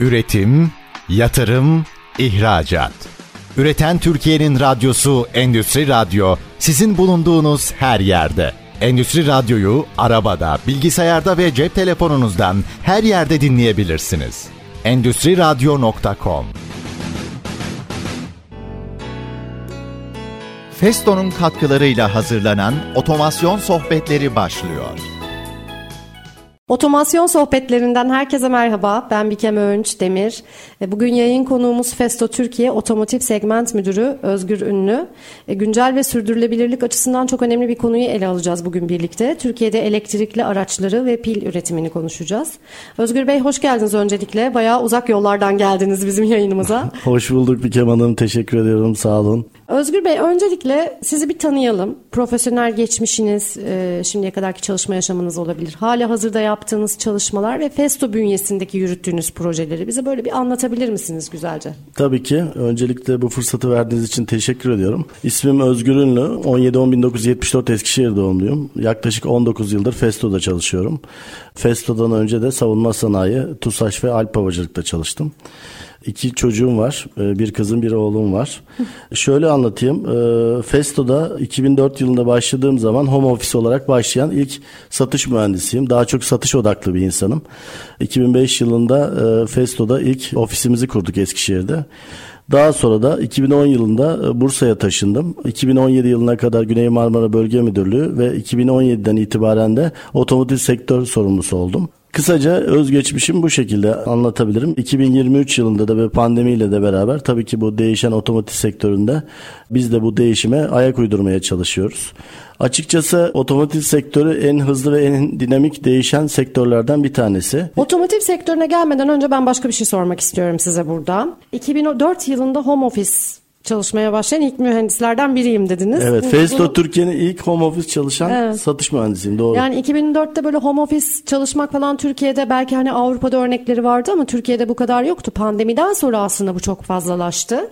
Üretim, yatırım, ihracat. Üreten Türkiye'nin radyosu Endüstri Radyo sizin bulunduğunuz her yerde. Endüstri Radyo'yu arabada, bilgisayarda ve cep telefonunuzdan her yerde dinleyebilirsiniz. Endüstri Radyo.com Festo'nun katkılarıyla hazırlanan otomasyon sohbetleri başlıyor. Otomasyon sohbetlerinden herkese merhaba. Ben Bikem Öğünç Demir. E, bugün yayın konuğumuz Festo Türkiye Otomotiv Segment Müdürü Özgür Ünlü. E, güncel ve sürdürülebilirlik açısından çok önemli bir konuyu ele alacağız bugün birlikte. Türkiye'de elektrikli araçları ve pil üretimini konuşacağız. Özgür Bey hoş geldiniz öncelikle. Bayağı uzak yollardan geldiniz bizim yayınımıza. hoş bulduk Bikem Hanım. Teşekkür ediyorum. Sağ olun. Özgür Bey öncelikle sizi bir tanıyalım. Profesyonel geçmişiniz, e, şimdiye kadarki çalışma yaşamınız olabilir. Hala hazırda yaptığınız çalışmalar ve Festo bünyesindeki yürüttüğünüz projeleri bize böyle bir anlatabilir misiniz güzelce? Tabii ki. Öncelikle bu fırsatı verdiğiniz için teşekkür ediyorum. İsmim Özgür Ünlü. 17-10-1974 Eskişehir doğumluyum. Yaklaşık 19 yıldır Festo'da çalışıyorum. Festo'dan önce de savunma sanayi, TUSAŞ ve Alp Havacılık'ta çalıştım. İki çocuğum var. Ee, bir kızım bir oğlum var. Şöyle anlatayım. Ee, Festo'da 2004 yılında başladığım zaman home office olarak başlayan ilk satış mühendisiyim. Daha çok satış odaklı bir insanım. 2005 yılında e, Festo'da ilk ofisimizi kurduk Eskişehir'de. Daha sonra da 2010 yılında e, Bursa'ya taşındım. 2017 yılına kadar Güney Marmara Bölge Müdürlüğü ve 2017'den itibaren de otomotiv sektör sorumlusu oldum. Kısaca özgeçmişim bu şekilde anlatabilirim. 2023 yılında da ve pandemiyle de beraber tabii ki bu değişen otomotiv sektöründe biz de bu değişime ayak uydurmaya çalışıyoruz. Açıkçası otomotiv sektörü en hızlı ve en dinamik değişen sektörlerden bir tanesi. Otomotiv sektörüne gelmeden önce ben başka bir şey sormak istiyorum size burada. 2004 yılında home office çalışmaya başlayan ilk mühendislerden biriyim dediniz. Evet, Festo. Türkiye'nin ilk home office çalışan evet. satış mühendisiyim doğru. Yani 2004'te böyle home office çalışmak falan Türkiye'de belki hani Avrupa'da örnekleri vardı ama Türkiye'de bu kadar yoktu. Pandemiden sonra aslında bu çok fazlalaştı.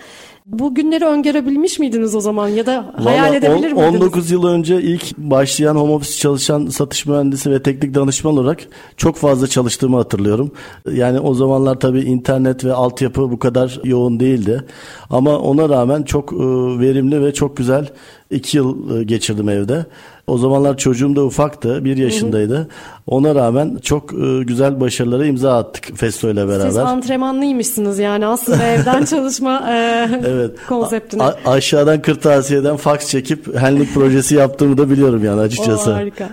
Bu günleri öngörebilmiş miydiniz o zaman ya da hayal Vallahi edebilir on, miydiniz? 19 yıl önce ilk başlayan home office çalışan satış mühendisi ve teknik danışman olarak çok fazla çalıştığımı hatırlıyorum. Yani o zamanlar tabii internet ve altyapı bu kadar yoğun değildi. Ama ona rağmen çok verimli ve çok güzel iki yıl geçirdim evde. O zamanlar çocuğum da ufaktı. Bir yaşındaydı. Ona rağmen çok e, güzel başarılara imza attık Festo ile beraber. Siz antrenmanlıymışsınız yani aslında evden çalışma e, evet. konseptine. A- aşağıdan kırtasiyeden fax çekip henlik projesi yaptığımı da biliyorum yani açıkçası. O harika.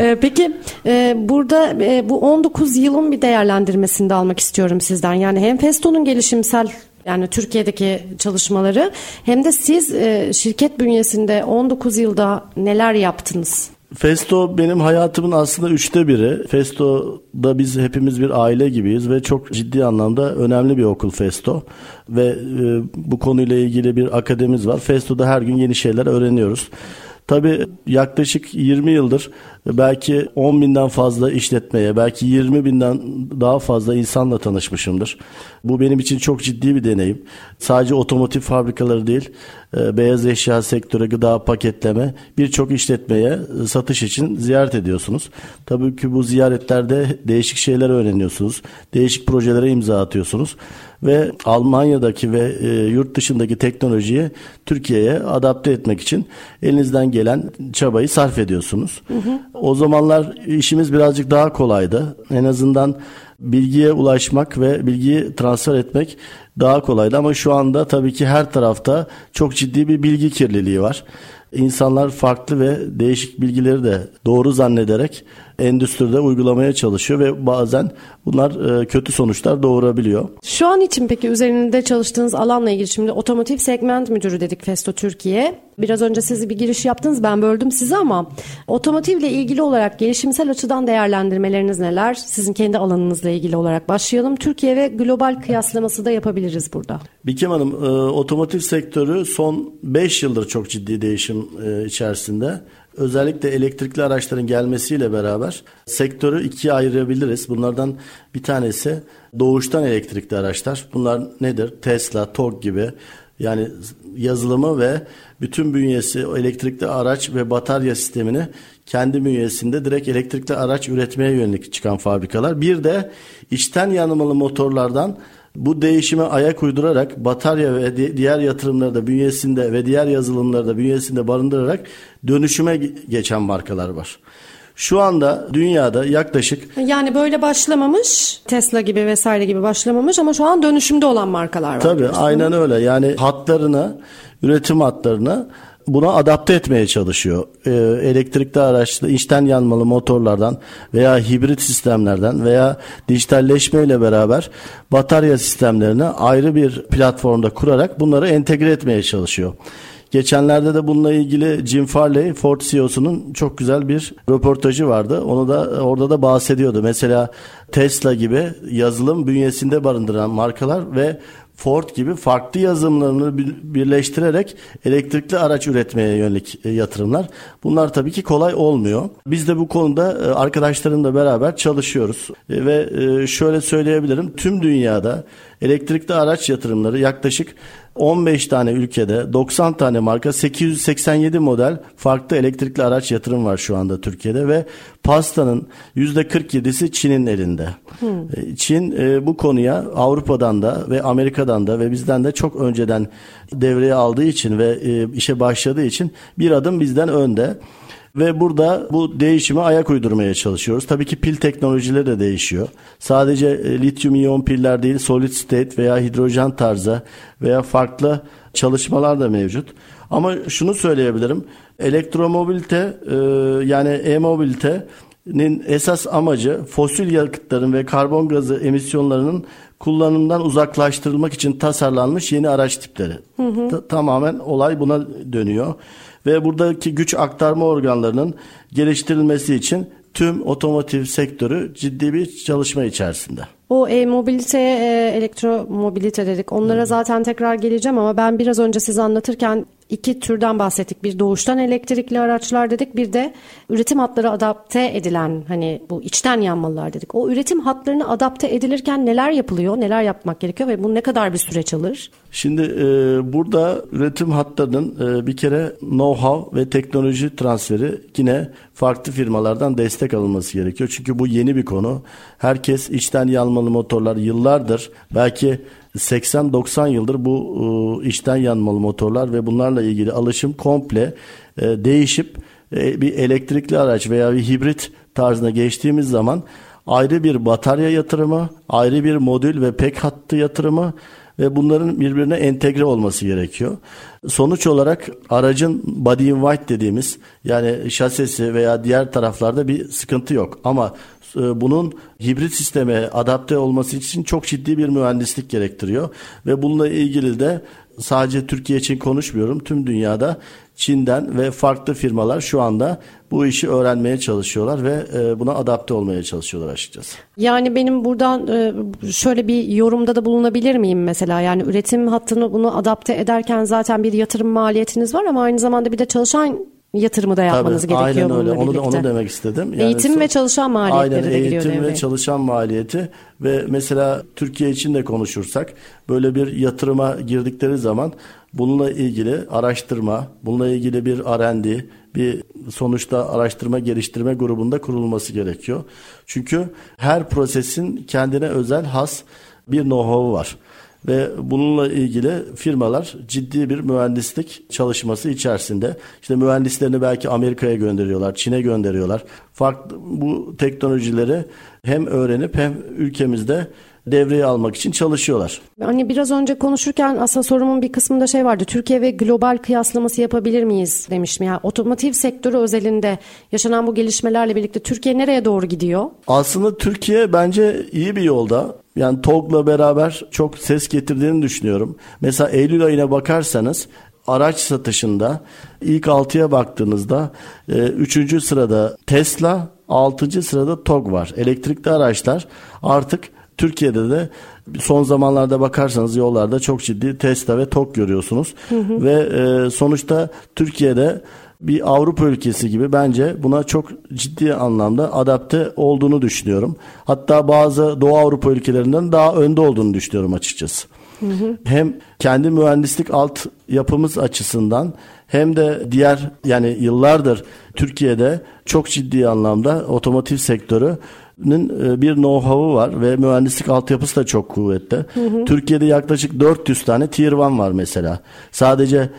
e, peki e, burada e, bu 19 yılın bir değerlendirmesini de almak istiyorum sizden. Yani hem Festo'nun gelişimsel yani Türkiye'deki çalışmaları hem de siz e, şirket bünyesinde 19 yılda neler yaptınız? Festo benim hayatımın aslında üçte biri. Festo'da biz hepimiz bir aile gibiyiz ve çok ciddi anlamda önemli bir okul Festo. Ve e, bu konuyla ilgili bir akademimiz var. Festo'da her gün yeni şeyler öğreniyoruz. Tabii yaklaşık 20 yıldır belki 10 binden fazla işletmeye, belki 20 binden daha fazla insanla tanışmışımdır. Bu benim için çok ciddi bir deneyim. Sadece otomotiv fabrikaları değil, e, beyaz eşya sektörü, gıda paketleme birçok işletmeye e, satış için ziyaret ediyorsunuz. Tabii ki bu ziyaretlerde değişik şeyler öğreniyorsunuz. Değişik projelere imza atıyorsunuz ve Almanya'daki ve e, yurt dışındaki teknolojiyi Türkiye'ye adapte etmek için elinizden gelen çabayı sarf ediyorsunuz. Hı hı. O zamanlar işimiz birazcık daha kolaydı. En azından bilgiye ulaşmak ve bilgiyi transfer etmek daha kolaydı ama şu anda tabii ki her tarafta çok ciddi bir bilgi kirliliği var. İnsanlar farklı ve değişik bilgileri de doğru zannederek endüstride uygulamaya çalışıyor ve bazen bunlar e, kötü sonuçlar doğurabiliyor. Şu an için peki üzerinde çalıştığınız alanla ilgili şimdi otomotiv segment müdürü dedik Festo Türkiye. Biraz önce siz bir giriş yaptınız ben böldüm sizi ama otomotivle ilgili olarak gelişimsel açıdan değerlendirmeleriniz neler? Sizin kendi alanınızla ilgili olarak başlayalım. Türkiye ve global kıyaslaması da yapabiliriz burada. Bikim Hanım, e, otomotiv sektörü son 5 yıldır çok ciddi değişim e, içerisinde özellikle elektrikli araçların gelmesiyle beraber sektörü ikiye ayırabiliriz. Bunlardan bir tanesi doğuştan elektrikli araçlar. Bunlar nedir? Tesla, TOG gibi Yani yazılımı ve bütün bünyesi elektrikli araç ve batarya sistemini kendi bünyesinde direkt elektrikli araç üretmeye yönelik çıkan fabrikalar. Bir de içten yanmalı motorlardan bu değişime ayak uydurarak batarya ve diğer yatırımları da bünyesinde ve diğer yazılımları da bünyesinde barındırarak dönüşüme geçen markalar var. Şu anda dünyada yaklaşık yani böyle başlamamış Tesla gibi vesaire gibi başlamamış ama şu an dönüşümde olan markalar var. Tabii aynen öyle. Yani hatlarını, üretim hatlarını buna adapte etmeye çalışıyor. Ee, elektrikli araçlı içten yanmalı motorlardan veya hibrit sistemlerden veya dijitalleşmeyle beraber batarya sistemlerini ayrı bir platformda kurarak bunları entegre etmeye çalışıyor. Geçenlerde de bununla ilgili Jim Farley, Ford CEO'sunun çok güzel bir röportajı vardı. Onu da orada da bahsediyordu. Mesela Tesla gibi yazılım bünyesinde barındıran markalar ve Ford gibi farklı yazılımlarını birleştirerek elektrikli araç üretmeye yönelik e, yatırımlar. Bunlar tabii ki kolay olmuyor. Biz de bu konuda e, arkadaşlarımla beraber çalışıyoruz. E, ve şöyle söyleyebilirim. Tüm dünyada elektrikli araç yatırımları yaklaşık 15 tane ülkede 90 tane marka 887 model farklı elektrikli araç yatırım var şu anda Türkiye'de ve pastanın %47'si Çin'in elinde. Hmm. Çin e, bu konuya Avrupa'dan da ve Amerika'dan da ve bizden de çok önceden devreye aldığı için ve e, işe başladığı için bir adım bizden önde. Ve burada bu değişime ayak uydurmaya çalışıyoruz. Tabii ki pil teknolojileri de değişiyor. Sadece e, lityum iyon piller değil, solid state veya hidrojen tarzı veya farklı çalışmalar da mevcut. Ama şunu söyleyebilirim. Elektromobilite e, yani e-mobilitenin esas amacı fosil yakıtların ve karbon gazı emisyonlarının kullanımdan uzaklaştırılmak için tasarlanmış yeni araç tipleri. Hı hı. tamamen olay buna dönüyor ve buradaki güç aktarma organlarının geliştirilmesi için tüm otomotiv sektörü ciddi bir çalışma içerisinde. O e-mobilite, e, elektromobilite dedik. Onlara hmm. zaten tekrar geleceğim ama ben biraz önce size anlatırken iki türden bahsettik. Bir doğuştan elektrikli araçlar dedik. Bir de üretim hatları adapte edilen hani bu içten yanmalılar dedik. O üretim hatlarını adapte edilirken neler yapılıyor? Neler yapmak gerekiyor ve bu ne kadar bir süreç alır? Şimdi e, burada üretim hatlarının e, bir kere know-how ve teknoloji transferi yine farklı firmalardan destek alınması gerekiyor. Çünkü bu yeni bir konu. Herkes içten yanmalı motorlar yıllardır belki 80-90 yıldır bu e, içten yanmalı motorlar ve bunlarla ilgili alışım komple e, değişip e, bir elektrikli araç veya bir hibrit tarzına geçtiğimiz zaman ayrı bir batarya yatırımı, ayrı bir modül ve pek hattı yatırımı ve bunların birbirine entegre olması gerekiyor. Sonuç olarak aracın body in white dediğimiz yani şasesi veya diğer taraflarda bir sıkıntı yok. Ama e, bunun hibrit sisteme adapte olması için çok ciddi bir mühendislik gerektiriyor. Ve bununla ilgili de sadece Türkiye için konuşmuyorum. Tüm dünyada Çin'den ve farklı firmalar şu anda bu işi öğrenmeye çalışıyorlar ve e, buna adapte olmaya çalışıyorlar açıkçası. Yani benim buradan e, şöyle bir yorumda da bulunabilir miyim mesela? Yani üretim hattını bunu adapte ederken zaten bir yatırım maliyetiniz var ama aynı zamanda bir de çalışan yatırımı da yapmanız Tabii, gerekiyor aynen öyle. Onu, da, onu demek istedim. Yani eğitim so- ve çalışan maliyetleri aynen, de giriyor Eğitim ve çalışan maliyeti ve mesela Türkiye için de konuşursak böyle bir yatırıma girdikleri zaman bununla ilgili araştırma, bununla ilgili bir R&D, bir sonuçta araştırma geliştirme grubunda kurulması gerekiyor. Çünkü her prosesin kendine özel has bir know-how var ve bununla ilgili firmalar ciddi bir mühendislik çalışması içerisinde. İşte mühendislerini belki Amerika'ya gönderiyorlar, Çin'e gönderiyorlar. Farklı bu teknolojileri hem öğrenip hem ülkemizde devreye almak için çalışıyorlar. Hani biraz önce konuşurken aslında sorumun bir kısmında şey vardı. Türkiye ve global kıyaslaması yapabilir miyiz demiştim. Yani otomotiv sektörü özelinde yaşanan bu gelişmelerle birlikte Türkiye nereye doğru gidiyor? Aslında Türkiye bence iyi bir yolda. Yani TOG'la beraber çok ses getirdiğini düşünüyorum. Mesela Eylül ayına bakarsanız araç satışında ilk 6'ya baktığınızda 3. E, sırada Tesla, 6. sırada TOG var. Elektrikli araçlar artık Türkiye'de de son zamanlarda bakarsanız yollarda çok ciddi Tesla ve TOG görüyorsunuz. Hı hı. Ve e, sonuçta Türkiye'de bir Avrupa ülkesi gibi bence buna çok ciddi anlamda adapte olduğunu düşünüyorum. Hatta bazı Doğu Avrupa ülkelerinden daha önde olduğunu düşünüyorum açıkçası. Hı hı. Hem kendi mühendislik alt yapımız açısından hem de diğer yani yıllardır Türkiye'de çok ciddi anlamda otomotiv sektörü e, bir know-how'u var ve mühendislik altyapısı da çok kuvvetli. Hı hı. Türkiye'de yaklaşık 400 tane Tier 1 var mesela. Sadece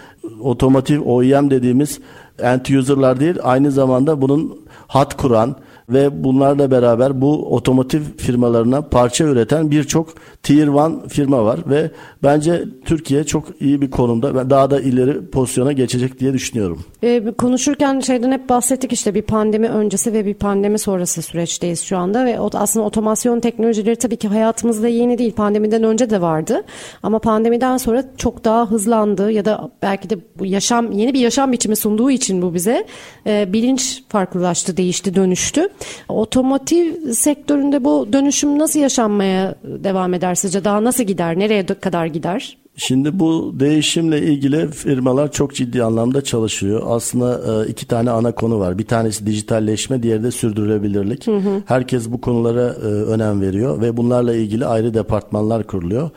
otomotiv OEM dediğimiz end user'lar değil aynı zamanda bunun hat kuran, ve bunlarla beraber bu otomotiv firmalarına parça üreten birçok Tier 1 firma var ve bence Türkiye çok iyi bir konumda daha da ileri pozisyona geçecek diye düşünüyorum. E, konuşurken şeyden hep bahsettik işte bir pandemi öncesi ve bir pandemi sonrası süreçteyiz şu anda ve aslında otomasyon teknolojileri tabii ki hayatımızda yeni değil. Pandemiden önce de vardı ama pandemiden sonra çok daha hızlandı ya da belki de bu yaşam yeni bir yaşam biçimi sunduğu için bu bize e, bilinç farklılaştı, değişti, dönüştü. Otomotiv sektöründe bu dönüşüm nasıl yaşanmaya devam eder sizce? Daha nasıl gider? Nereye kadar gider? Şimdi bu değişimle ilgili firmalar çok ciddi anlamda çalışıyor. Aslında e, iki tane ana konu var. Bir tanesi dijitalleşme, diğeri de sürdürülebilirlik. Hı hı. Herkes bu konulara e, önem veriyor ve bunlarla ilgili ayrı departmanlar kuruluyor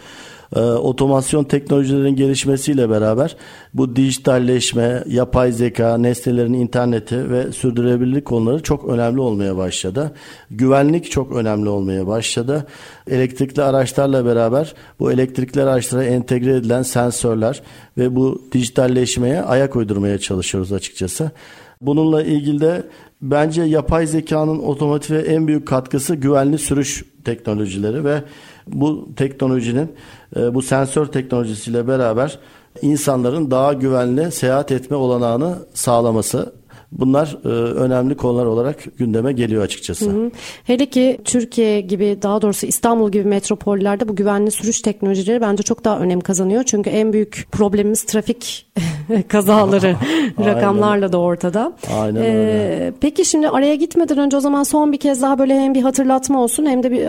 e, otomasyon teknolojilerin gelişmesiyle beraber bu dijitalleşme, yapay zeka, nesnelerin interneti ve sürdürülebilirlik konuları çok önemli olmaya başladı. Güvenlik çok önemli olmaya başladı. Elektrikli araçlarla beraber bu elektrikli araçlara entegre edilen sensörler ve bu dijitalleşmeye ayak uydurmaya çalışıyoruz açıkçası. Bununla ilgili de bence yapay zekanın otomotive en büyük katkısı güvenli sürüş teknolojileri ve bu teknolojinin bu sensör teknolojisiyle beraber insanların daha güvenli seyahat etme olanağını sağlaması Bunlar e, önemli konular olarak gündeme geliyor açıkçası. Hı hı. Hele ki Türkiye gibi daha doğrusu İstanbul gibi metropollerde bu güvenli sürüş teknolojileri bence çok daha önem kazanıyor. Çünkü en büyük problemimiz trafik kazaları rakamlarla da ortada. Aynen ee, öyle. Peki şimdi araya gitmeden önce o zaman son bir kez daha böyle hem bir hatırlatma olsun hem de bir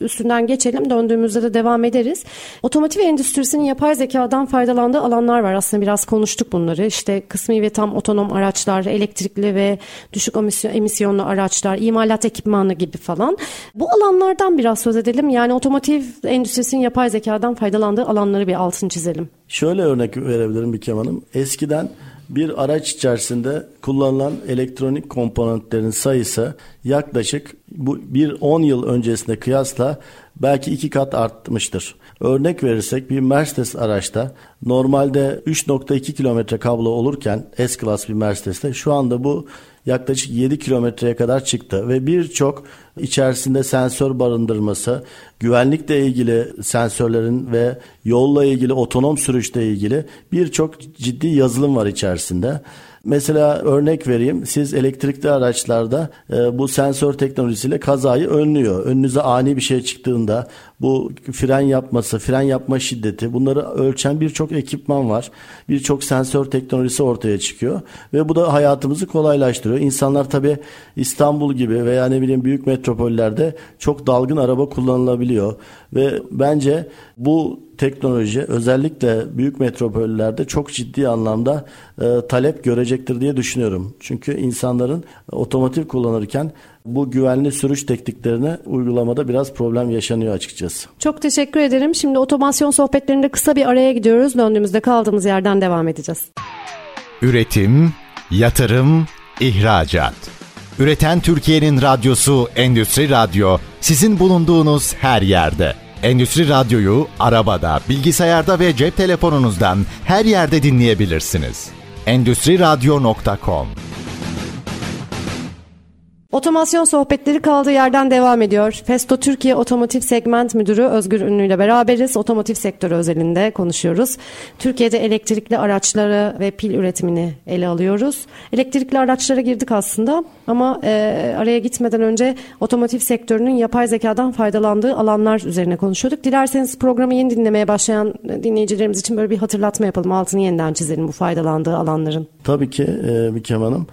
üstünden geçelim. Döndüğümüzde de devam ederiz. Otomotiv endüstrisinin yapay zekadan faydalandığı alanlar var. Aslında biraz konuştuk bunları. İşte kısmi ve tam otonom araçlar, elektrikli ve düşük emisyonlu araçlar, imalat ekipmanı gibi falan. Bu alanlardan biraz söz edelim. Yani otomotiv endüstrisinin yapay zekadan faydalandığı alanları bir altını çizelim. Şöyle örnek verebilirim bir Hanım. Eskiden bir araç içerisinde kullanılan elektronik komponentlerin sayısı yaklaşık bu bir 10 yıl öncesine kıyasla belki iki kat artmıştır. Örnek verirsek bir Mercedes araçta normalde 3.2 kilometre kablo olurken S-Class bir Mercedes'te şu anda bu yaklaşık 7 kilometreye kadar çıktı ve birçok içerisinde sensör barındırması, güvenlikle ilgili sensörlerin ve yolla ilgili otonom sürüşle ilgili birçok ciddi yazılım var içerisinde. Mesela örnek vereyim. Siz elektrikli araçlarda e, bu sensör teknolojisiyle kazayı önlüyor. Önünüze ani bir şey çıktığında bu fren yapması, fren yapma şiddeti bunları ölçen birçok ekipman var. Birçok sensör teknolojisi ortaya çıkıyor ve bu da hayatımızı kolaylaştırıyor. İnsanlar tabi İstanbul gibi veya ne bileyim büyük metropollerde çok dalgın araba kullanılabiliyor ve bence bu teknoloji özellikle büyük metropollerde çok ciddi anlamda e, talep görecektir diye düşünüyorum. Çünkü insanların otomotiv kullanırken bu güvenli sürüş tekniklerine uygulamada biraz problem yaşanıyor açıkçası. Çok teşekkür ederim. Şimdi otomasyon sohbetlerinde kısa bir araya gidiyoruz. Döndüğümüzde kaldığımız yerden devam edeceğiz. Üretim, yatırım, ihracat. Üreten Türkiye'nin radyosu Endüstri Radyo sizin bulunduğunuz her yerde. Endüstri Radyo'yu arabada, bilgisayarda ve cep telefonunuzdan her yerde dinleyebilirsiniz. Endüstri Radyo.com Otomasyon sohbetleri kaldığı yerden devam ediyor. Festo Türkiye Otomotiv Segment Müdürü Özgür Ünlü ile beraberiz. Otomotiv sektörü özelinde konuşuyoruz. Türkiye'de elektrikli araçları ve pil üretimini ele alıyoruz. Elektrikli araçlara girdik aslında ama e, araya gitmeden önce otomotiv sektörünün yapay zekadan faydalandığı alanlar üzerine konuşuyorduk. Dilerseniz programı yeni dinlemeye başlayan dinleyicilerimiz için böyle bir hatırlatma yapalım. Altını yeniden çizelim bu faydalandığı alanların. Tabii ki e, Mükem Hanım.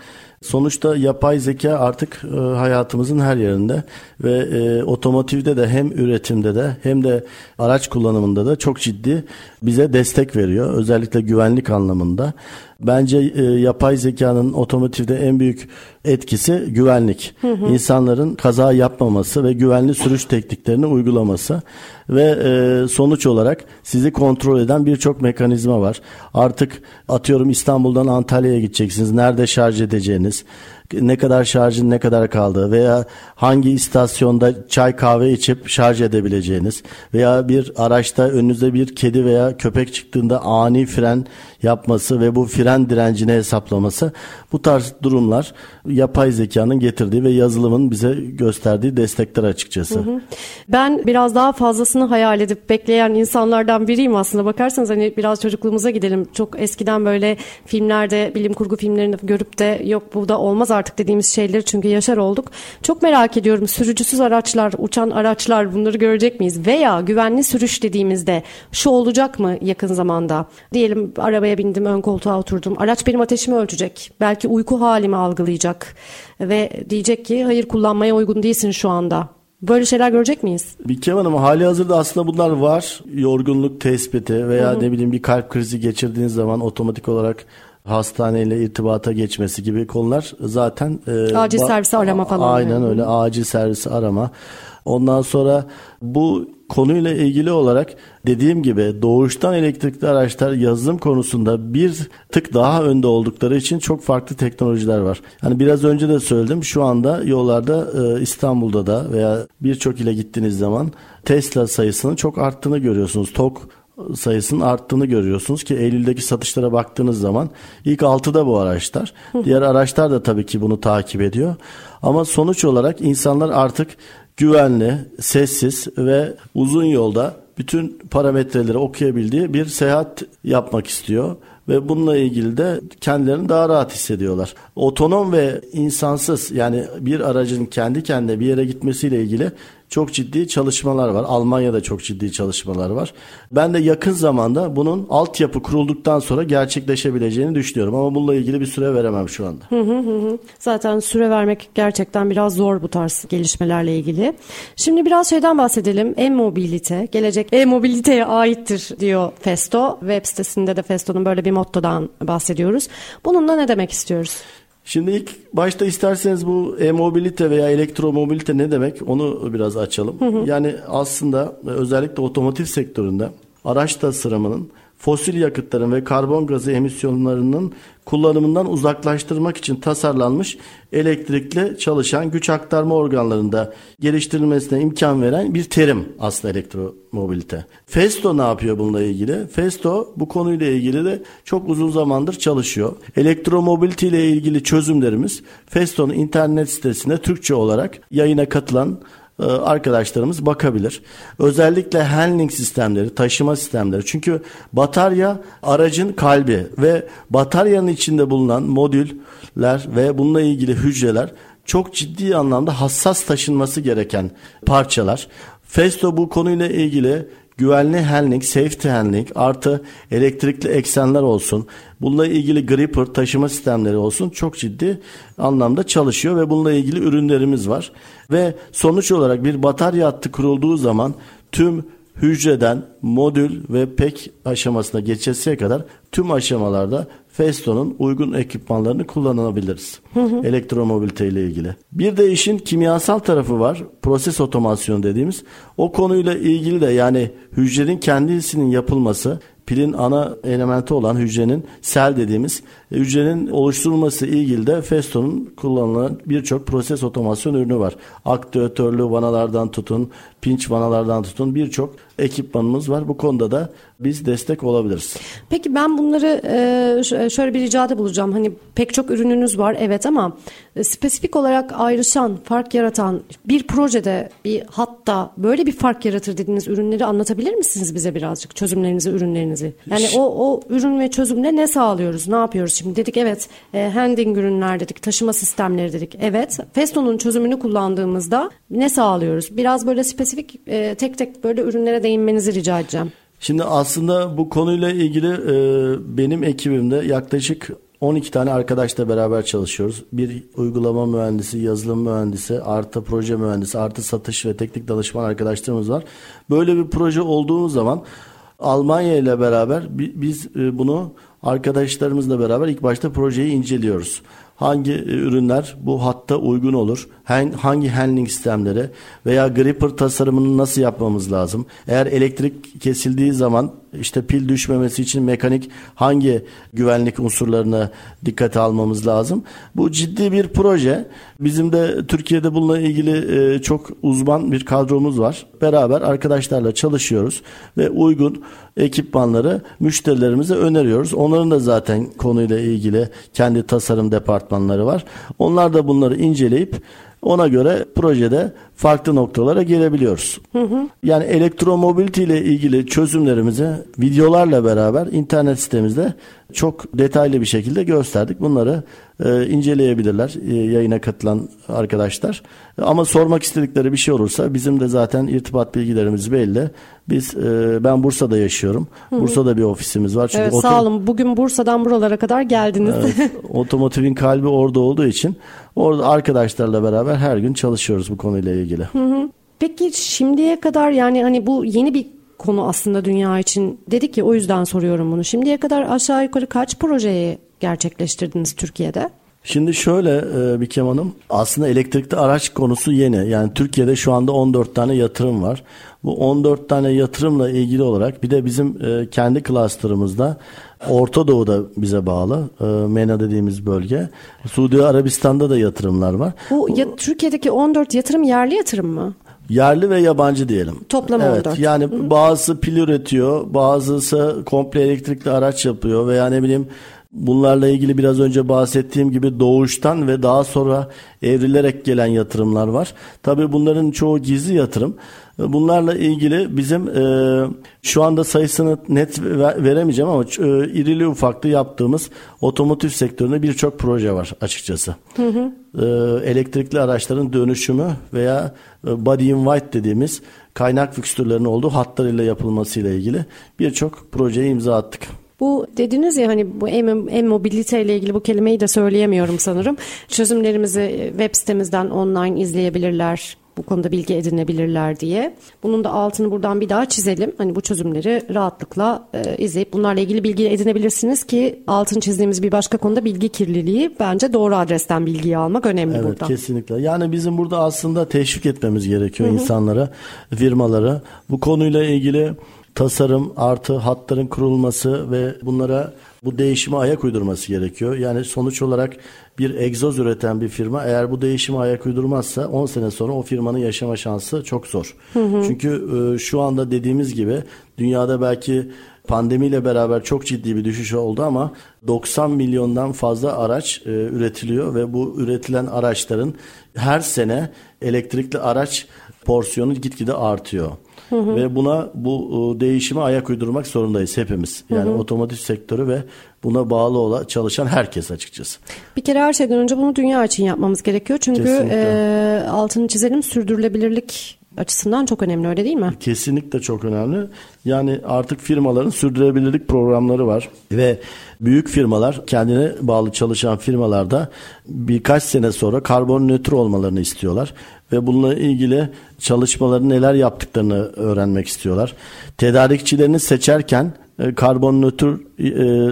Sonuçta yapay zeka artık e, hayatımızın her yerinde ve e, otomotivde de hem üretimde de hem de araç kullanımında da çok ciddi bize destek veriyor. Özellikle güvenlik anlamında. Bence e, yapay zekanın otomotivde en büyük etkisi güvenlik. Hı hı. İnsanların kaza yapmaması ve güvenli sürüş tekniklerini uygulaması ve e, sonuç olarak sizi kontrol eden birçok mekanizma var. Artık atıyorum İstanbul'dan Antalya'ya gideceksiniz. Nerede şarj edeceğiniz, years ne kadar şarjın ne kadar kaldığı veya hangi istasyonda çay kahve içip şarj edebileceğiniz veya bir araçta önünüze bir kedi veya köpek çıktığında ani fren yapması ve bu fren direncini hesaplaması bu tarz durumlar yapay zekanın getirdiği ve yazılımın bize gösterdiği destekler açıkçası. Ben biraz daha fazlasını hayal edip bekleyen insanlardan biriyim aslında. Bakarsanız hani biraz çocukluğumuza gidelim. Çok eskiden böyle filmlerde, bilim kurgu filmlerinde görüp de yok bu da olmaz artık dediğimiz şeyleri çünkü yaşar olduk. Çok merak ediyorum sürücüsüz araçlar, uçan araçlar bunları görecek miyiz? Veya güvenli sürüş dediğimizde şu olacak mı yakın zamanda? Diyelim arabaya bindim, ön koltuğa oturdum. Araç benim ateşimi ölçecek. Belki uyku halimi algılayacak. Ve diyecek ki hayır kullanmaya uygun değilsin şu anda. Böyle şeyler görecek miyiz? Bikem Hanım hali hazırda aslında bunlar var. Yorgunluk tespiti veya hı hı. ne bileyim bir kalp krizi geçirdiğiniz zaman otomatik olarak hastaneyle irtibata geçmesi gibi konular zaten e, acil servisi arama falan. Aynen yani. öyle acil servisi arama. Ondan sonra bu konuyla ilgili olarak dediğim gibi doğuştan elektrikli araçlar yazılım konusunda bir tık daha önde oldukları için çok farklı teknolojiler var. Yani biraz önce de söyledim şu anda yollarda e, İstanbul'da da veya birçok ile gittiğiniz zaman Tesla sayısının çok arttığını görüyorsunuz. TOK sayısının arttığını görüyorsunuz ki Eylül'deki satışlara baktığınız zaman ilk 6'da bu araçlar. Diğer araçlar da tabii ki bunu takip ediyor. Ama sonuç olarak insanlar artık güvenli, sessiz ve uzun yolda bütün parametreleri okuyabildiği bir seyahat yapmak istiyor ve bununla ilgili de kendilerini daha rahat hissediyorlar. Otonom ve insansız yani bir aracın kendi kendine bir yere gitmesiyle ilgili çok ciddi çalışmalar var. Almanya'da çok ciddi çalışmalar var. Ben de yakın zamanda bunun altyapı kurulduktan sonra gerçekleşebileceğini düşünüyorum ama bununla ilgili bir süre veremem şu anda. Zaten süre vermek gerçekten biraz zor bu tarz gelişmelerle ilgili. Şimdi biraz şeyden bahsedelim. E-mobilite, gelecek e-mobiliteye aittir diyor Festo. Web sitesinde de Festo'nun böyle bir mottodan bahsediyoruz. Bununla ne demek istiyoruz? Şimdi ilk başta isterseniz bu e-mobilite veya elektromobilite ne demek onu biraz açalım. Hı hı. Yani aslında özellikle otomotiv sektöründe araç tasarımının fosil yakıtların ve karbon gazı emisyonlarının kullanımından uzaklaştırmak için tasarlanmış elektrikli çalışan güç aktarma organlarında geliştirilmesine imkan veren bir terim aslında elektromobilite. Festo ne yapıyor bununla ilgili? Festo bu konuyla ilgili de çok uzun zamandır çalışıyor. Elektromobilite ile ilgili çözümlerimiz Festo'nun internet sitesinde Türkçe olarak yayına katılan arkadaşlarımız bakabilir. Özellikle handling sistemleri, taşıma sistemleri. Çünkü batarya aracın kalbi ve bataryanın içinde bulunan modüller ve bununla ilgili hücreler çok ciddi anlamda hassas taşınması gereken parçalar. Festo bu konuyla ilgili güvenli handling, safety handling artı elektrikli eksenler olsun. Bununla ilgili gripper taşıma sistemleri olsun çok ciddi anlamda çalışıyor ve bununla ilgili ürünlerimiz var. Ve sonuç olarak bir batarya hattı kurulduğu zaman tüm hücreden modül ve pek aşamasına geçesiye kadar tüm aşamalarda Festo'nun uygun ekipmanlarını kullanabiliriz. Hı. Elektromobilite ile ilgili. Bir de işin kimyasal tarafı var. Proses otomasyon dediğimiz. O konuyla ilgili de yani hücrenin kendisinin yapılması pilin ana elementi olan hücrenin sel dediğimiz hücrenin oluşturulması ilgili de Festo'nun kullanılan birçok proses otomasyon ürünü var. Aktüatörlü vanalardan tutun, pinç vanalardan tutun birçok ekipmanımız var. Bu konuda da biz destek olabiliriz. Peki ben bunları e, şöyle bir ricada bulacağım. Hani pek çok ürününüz var evet ama e, spesifik olarak ayrışan, fark yaratan bir projede, bir hatta böyle bir fark yaratır dediğiniz ürünleri anlatabilir misiniz bize birazcık? Çözümlerinizi, ürünlerinizi. Yani o, o ürün ve çözümle ne sağlıyoruz? Ne yapıyoruz şimdi? Dedik evet e, handling ürünler dedik, taşıma sistemleri dedik. Evet Festo'nun çözümünü kullandığımızda ne sağlıyoruz? Biraz böyle spesifik e, tek tek böyle ürünlere değinmenizi rica edeceğim. Şimdi aslında bu konuyla ilgili e, benim ekibimde yaklaşık 12 tane arkadaşla beraber çalışıyoruz. Bir uygulama mühendisi, yazılım mühendisi, artı proje mühendisi, artı satış ve teknik danışman arkadaşlarımız var. Böyle bir proje olduğumuz zaman Almanya ile beraber biz e, bunu arkadaşlarımızla beraber ilk başta projeyi inceliyoruz hangi e, ürünler bu hatta uygun olur? Hangi handling sistemleri veya gripper tasarımını nasıl yapmamız lazım? Eğer elektrik kesildiği zaman işte pil düşmemesi için mekanik hangi güvenlik unsurlarına dikkate almamız lazım? Bu ciddi bir proje. Bizim de Türkiye'de bununla ilgili e, çok uzman bir kadromuz var. Beraber arkadaşlarla çalışıyoruz ve uygun ekipmanları müşterilerimize öneriyoruz. Onların da zaten konuyla ilgili kendi tasarım departmanları var. Onlar da bunları inceleyip ona göre projede farklı noktalara gelebiliyoruz. Hı hı. Yani elektromobility ile ilgili çözümlerimizi videolarla beraber internet sitemizde çok detaylı bir şekilde gösterdik. Bunları e, inceleyebilirler e, yayına katılan arkadaşlar. Ama sormak istedikleri bir şey olursa bizim de zaten irtibat bilgilerimiz belli. Biz e, ben Bursa'da yaşıyorum. Hı hı. Bursa'da bir ofisimiz var. Çünkü evet, sağ olun. Bugün Bursa'dan buralara kadar geldiniz. Evet, otomotivin kalbi orada olduğu için orada arkadaşlarla beraber her gün çalışıyoruz bu konuyla ilgili. Hı hı. Peki şimdiye kadar yani hani bu yeni bir konu aslında dünya için. Dedik ki o yüzden soruyorum bunu. Şimdiye kadar aşağı yukarı kaç projeyi gerçekleştirdiniz Türkiye'de? Şimdi şöyle e, Bikem Hanım aslında elektrikli araç konusu yeni. Yani Türkiye'de şu anda 14 tane yatırım var. Bu 14 tane yatırımla ilgili olarak bir de bizim e, kendi cluster'ımızda Orta Doğu'da bize bağlı e, MENA dediğimiz bölge. Suudi Arabistan'da da yatırımlar var. Bu ya, Türkiye'deki 14 yatırım yerli yatırım mı? Yerli ve yabancı diyelim. Toplam evet, 14. Yani Hı-hı. bazısı pil üretiyor, bazısı komple elektrikli araç yapıyor veya ne bileyim bunlarla ilgili biraz önce bahsettiğim gibi doğuştan ve daha sonra evrilerek gelen yatırımlar var. Tabii bunların çoğu gizli yatırım. Bunlarla ilgili bizim e, şu anda sayısını net veremeyeceğim ama e, irili ufaklı yaptığımız otomotiv sektöründe birçok proje var açıkçası. Hı hı. E, elektrikli araçların dönüşümü veya e, body in white dediğimiz kaynak fikstürlerinin olduğu hatlarıyla yapılmasıyla ilgili birçok projeye imza attık. Bu dediniz ya hani bu e-mobilite ile ilgili bu kelimeyi de söyleyemiyorum sanırım. Çözümlerimizi web sitemizden online izleyebilirler bu konuda bilgi edinebilirler diye. Bunun da altını buradan bir daha çizelim. Hani bu çözümleri rahatlıkla e, izleyip bunlarla ilgili bilgi edinebilirsiniz ki altını çizdiğimiz bir başka konuda bilgi kirliliği bence doğru adresten bilgiyi almak önemli evet, burada. Kesinlikle. Yani bizim burada aslında teşvik etmemiz gerekiyor Hı-hı. insanlara, firmalara. Bu konuyla ilgili tasarım artı hatların kurulması ve bunlara bu değişime ayak uydurması gerekiyor. Yani sonuç olarak bir egzoz üreten bir firma eğer bu değişime ayak uydurmazsa 10 sene sonra o firmanın yaşama şansı çok zor. Hı hı. Çünkü e, şu anda dediğimiz gibi dünyada belki pandemiyle beraber çok ciddi bir düşüş oldu ama 90 milyondan fazla araç e, üretiliyor ve bu üretilen araçların her sene elektrikli araç porsiyonu gitgide artıyor. Hı hı. Ve buna bu değişime ayak uydurmak zorundayız hepimiz. Yani hı hı. otomotiv sektörü ve buna bağlı olan çalışan herkes açıkçası. Bir kere her şeyden önce bunu dünya için yapmamız gerekiyor. Çünkü e, altını çizelim sürdürülebilirlik açısından çok önemli öyle değil mi? Kesinlikle çok önemli. Yani artık firmaların sürdürülebilirlik programları var ve büyük firmalar kendine bağlı çalışan firmalarda birkaç sene sonra karbon nötr olmalarını istiyorlar ve bununla ilgili çalışmaları neler yaptıklarını öğrenmek istiyorlar. Tedarikçilerini seçerken e, karbon nötr e,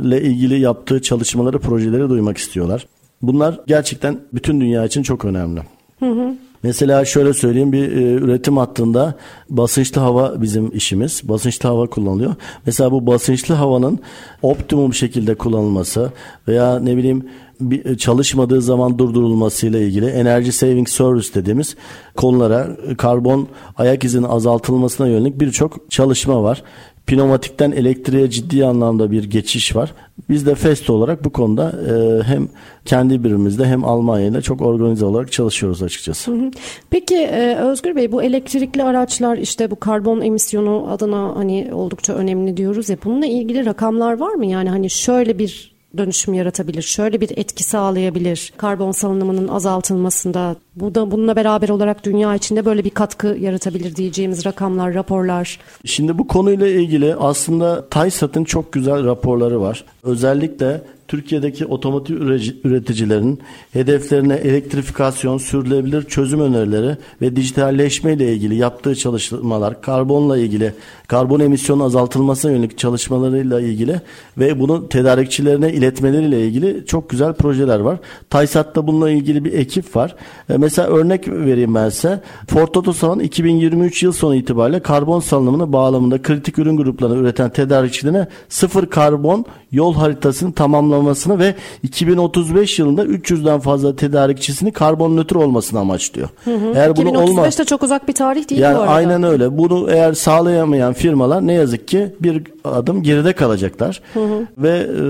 ile ilgili yaptığı çalışmaları, projeleri duymak istiyorlar. Bunlar gerçekten bütün dünya için çok önemli. Hı hı. Mesela şöyle söyleyeyim bir e, üretim hattında basınçlı hava bizim işimiz. Basınçlı hava kullanılıyor. Mesela bu basınçlı havanın optimum şekilde kullanılması veya ne bileyim bir e, çalışmadığı zaman durdurulması ile ilgili enerji saving service dediğimiz konulara karbon ayak izinin azaltılmasına yönelik birçok çalışma var. Pneumatikten elektriğe ciddi anlamda bir geçiş var. Biz de Festo olarak bu konuda e, hem kendi birimizde hem Almanya ile çok organize olarak çalışıyoruz açıkçası. Peki e, Özgür Bey bu elektrikli araçlar işte bu karbon emisyonu adına hani oldukça önemli diyoruz ya bununla ilgili rakamlar var mı? Yani hani şöyle bir dönüşüm yaratabilir. Şöyle bir etki sağlayabilir. Karbon salınımının azaltılmasında. Bu da bununla beraber olarak dünya içinde böyle bir katkı yaratabilir diyeceğimiz rakamlar, raporlar. Şimdi bu konuyla ilgili aslında TAYSAT'ın çok güzel raporları var. Özellikle Türkiye'deki otomotiv üreticilerinin hedeflerine elektrifikasyon, sürdürülebilir çözüm önerileri ve dijitalleşme ile ilgili yaptığı çalışmalar, karbonla ilgili, karbon emisyonu azaltılmasına yönelik çalışmalarıyla ilgili ve bunu tedarikçilerine iletmeleriyle ilgili çok güzel projeler var. TAYSAT'ta bununla ilgili bir ekip var. E, mesela örnek vereyim ben size. Ford Otosan 2023 yıl sonu itibariyle karbon salınımını bağlamında kritik ürün gruplarını üreten tedarikçilerine sıfır karbon yol haritasını tamamlamasını ve 2035 yılında 300'den fazla tedarikçisini karbon nötr olmasını amaçlıyor. Hı hı. Eğer 2035 olmaz, de çok uzak bir tarih değil yani bu arada. Aynen öyle. Bunu eğer sağlayamayan firmalar ne yazık ki bir adım geride kalacaklar. Hı hı. Ve e,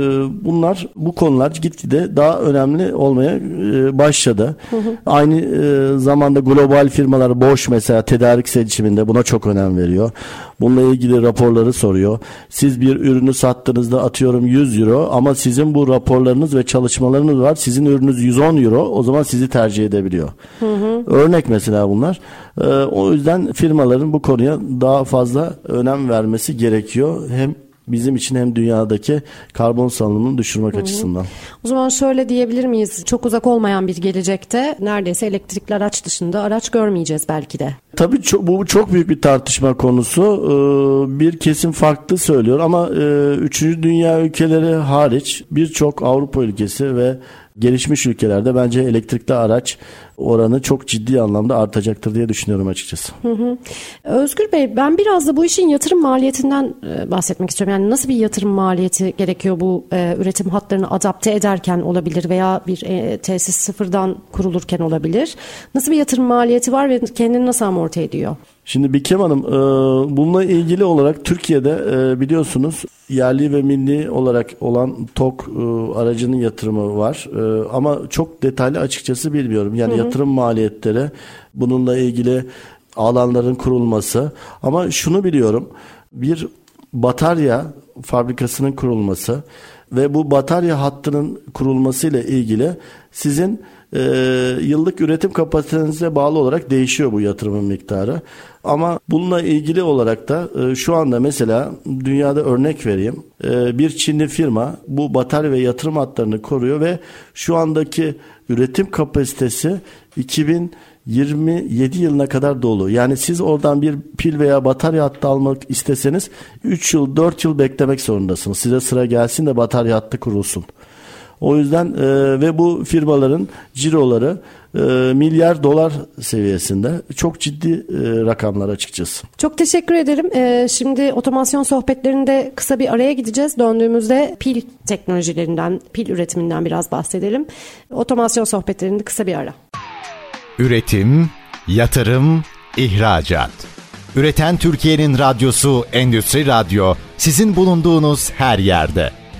bunlar bu konular gitgide daha önemli olmaya e, başladı. Hı hı. Aynı e, zamanda global firmalar Bosch mesela tedarik seçiminde buna çok önem veriyor. Bununla ilgili raporları soruyor. Siz bir ürünü sattığınızda atıyorum 100 euro ama sizin bu raporlarınız ve çalışmalarınız var. Sizin ürününüz 110 euro o zaman sizi tercih edebiliyor. Hı hı. Örnek mesela bunlar. Ee, o yüzden firmaların bu konuya daha fazla önem vermesi gerekiyor. Bizim için hem dünyadaki karbon salınımını düşürmek Hı-hı. açısından. O zaman şöyle diyebilir miyiz? Çok uzak olmayan bir gelecekte neredeyse elektrikli araç dışında araç görmeyeceğiz belki de. Tabii çok, bu çok büyük bir tartışma konusu. Ee, bir kesim farklı söylüyor ama e, üçüncü dünya ülkeleri hariç birçok Avrupa ülkesi ve gelişmiş ülkelerde bence elektrikli araç oranı çok ciddi anlamda artacaktır diye düşünüyorum açıkçası. Hı hı. Özgür Bey ben biraz da bu işin yatırım maliyetinden e, bahsetmek istiyorum. Yani nasıl bir yatırım maliyeti gerekiyor bu e, üretim hatlarını adapte ederken olabilir veya bir e, tesis sıfırdan kurulurken olabilir. Nasıl bir yatırım maliyeti var ve kendini nasıl amorti ediyor? Şimdi Bikem Hanım e, bununla ilgili olarak Türkiye'de e, biliyorsunuz yerli ve milli olarak olan TOK e, aracının yatırımı var. Ama çok detaylı açıkçası bilmiyorum. Yani hı hı. yatırım maliyetleri bununla ilgili alanların kurulması. Ama şunu biliyorum. Bir batarya fabrikasının kurulması ve bu batarya hattının kurulmasıyla ilgili sizin e, yıllık üretim kapasitenize bağlı olarak değişiyor bu yatırımın miktarı. Ama bununla ilgili olarak da e, şu anda mesela dünyada örnek vereyim. E, bir Çinli firma bu batarya ve yatırım hatlarını koruyor ve şu andaki üretim kapasitesi 2027 yılına kadar dolu. Yani siz oradan bir pil veya batarya hattı almak isteseniz 3 yıl 4 yıl beklemek zorundasınız. Size sıra gelsin de batarya hattı kurulsun. O yüzden e, ve bu firmaların ciroları e, milyar dolar seviyesinde çok ciddi e, rakamlar açıkçası. Çok teşekkür ederim. E, şimdi otomasyon sohbetlerinde kısa bir araya gideceğiz. Döndüğümüzde pil teknolojilerinden, pil üretiminden biraz bahsedelim. Otomasyon sohbetlerinde kısa bir ara. Üretim, yatırım, ihracat. Üreten Türkiye'nin radyosu Endüstri Radyo sizin bulunduğunuz her yerde.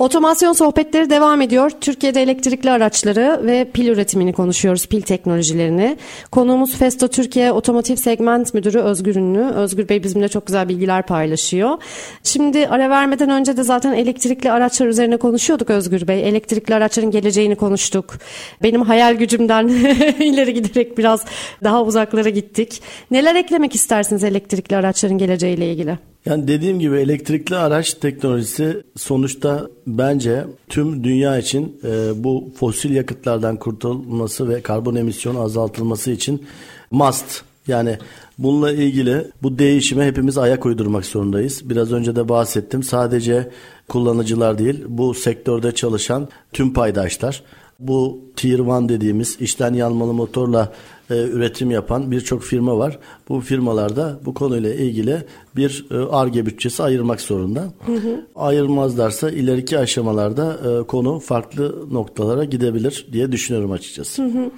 Otomasyon sohbetleri devam ediyor. Türkiye'de elektrikli araçları ve pil üretimini konuşuyoruz, pil teknolojilerini. Konuğumuz Festo Türkiye Otomotiv Segment Müdürü Özgür Ünlü. Özgür Bey bizimle çok güzel bilgiler paylaşıyor. Şimdi ara vermeden önce de zaten elektrikli araçlar üzerine konuşuyorduk Özgür Bey. Elektrikli araçların geleceğini konuştuk. Benim hayal gücümden ileri giderek biraz daha uzaklara gittik. Neler eklemek istersiniz elektrikli araçların geleceğiyle ilgili? Yani dediğim gibi elektrikli araç teknolojisi sonuçta bence tüm dünya için e, bu fosil yakıtlardan kurtulması ve karbon emisyonu azaltılması için must. Yani bununla ilgili bu değişime hepimiz ayak uydurmak zorundayız. Biraz önce de bahsettim. Sadece kullanıcılar değil, bu sektörde çalışan tüm paydaşlar. Bu Tier 1 dediğimiz içten yanmalı motorla e, üretim yapan birçok firma var. Bu firmalarda bu konuyla ilgili bir e, ARGE bütçesi ayırmak zorunda. Hı hı. Ayırmazlarsa ileriki aşamalarda e, konu farklı noktalara gidebilir diye düşünüyorum açıkçası. Hı hı.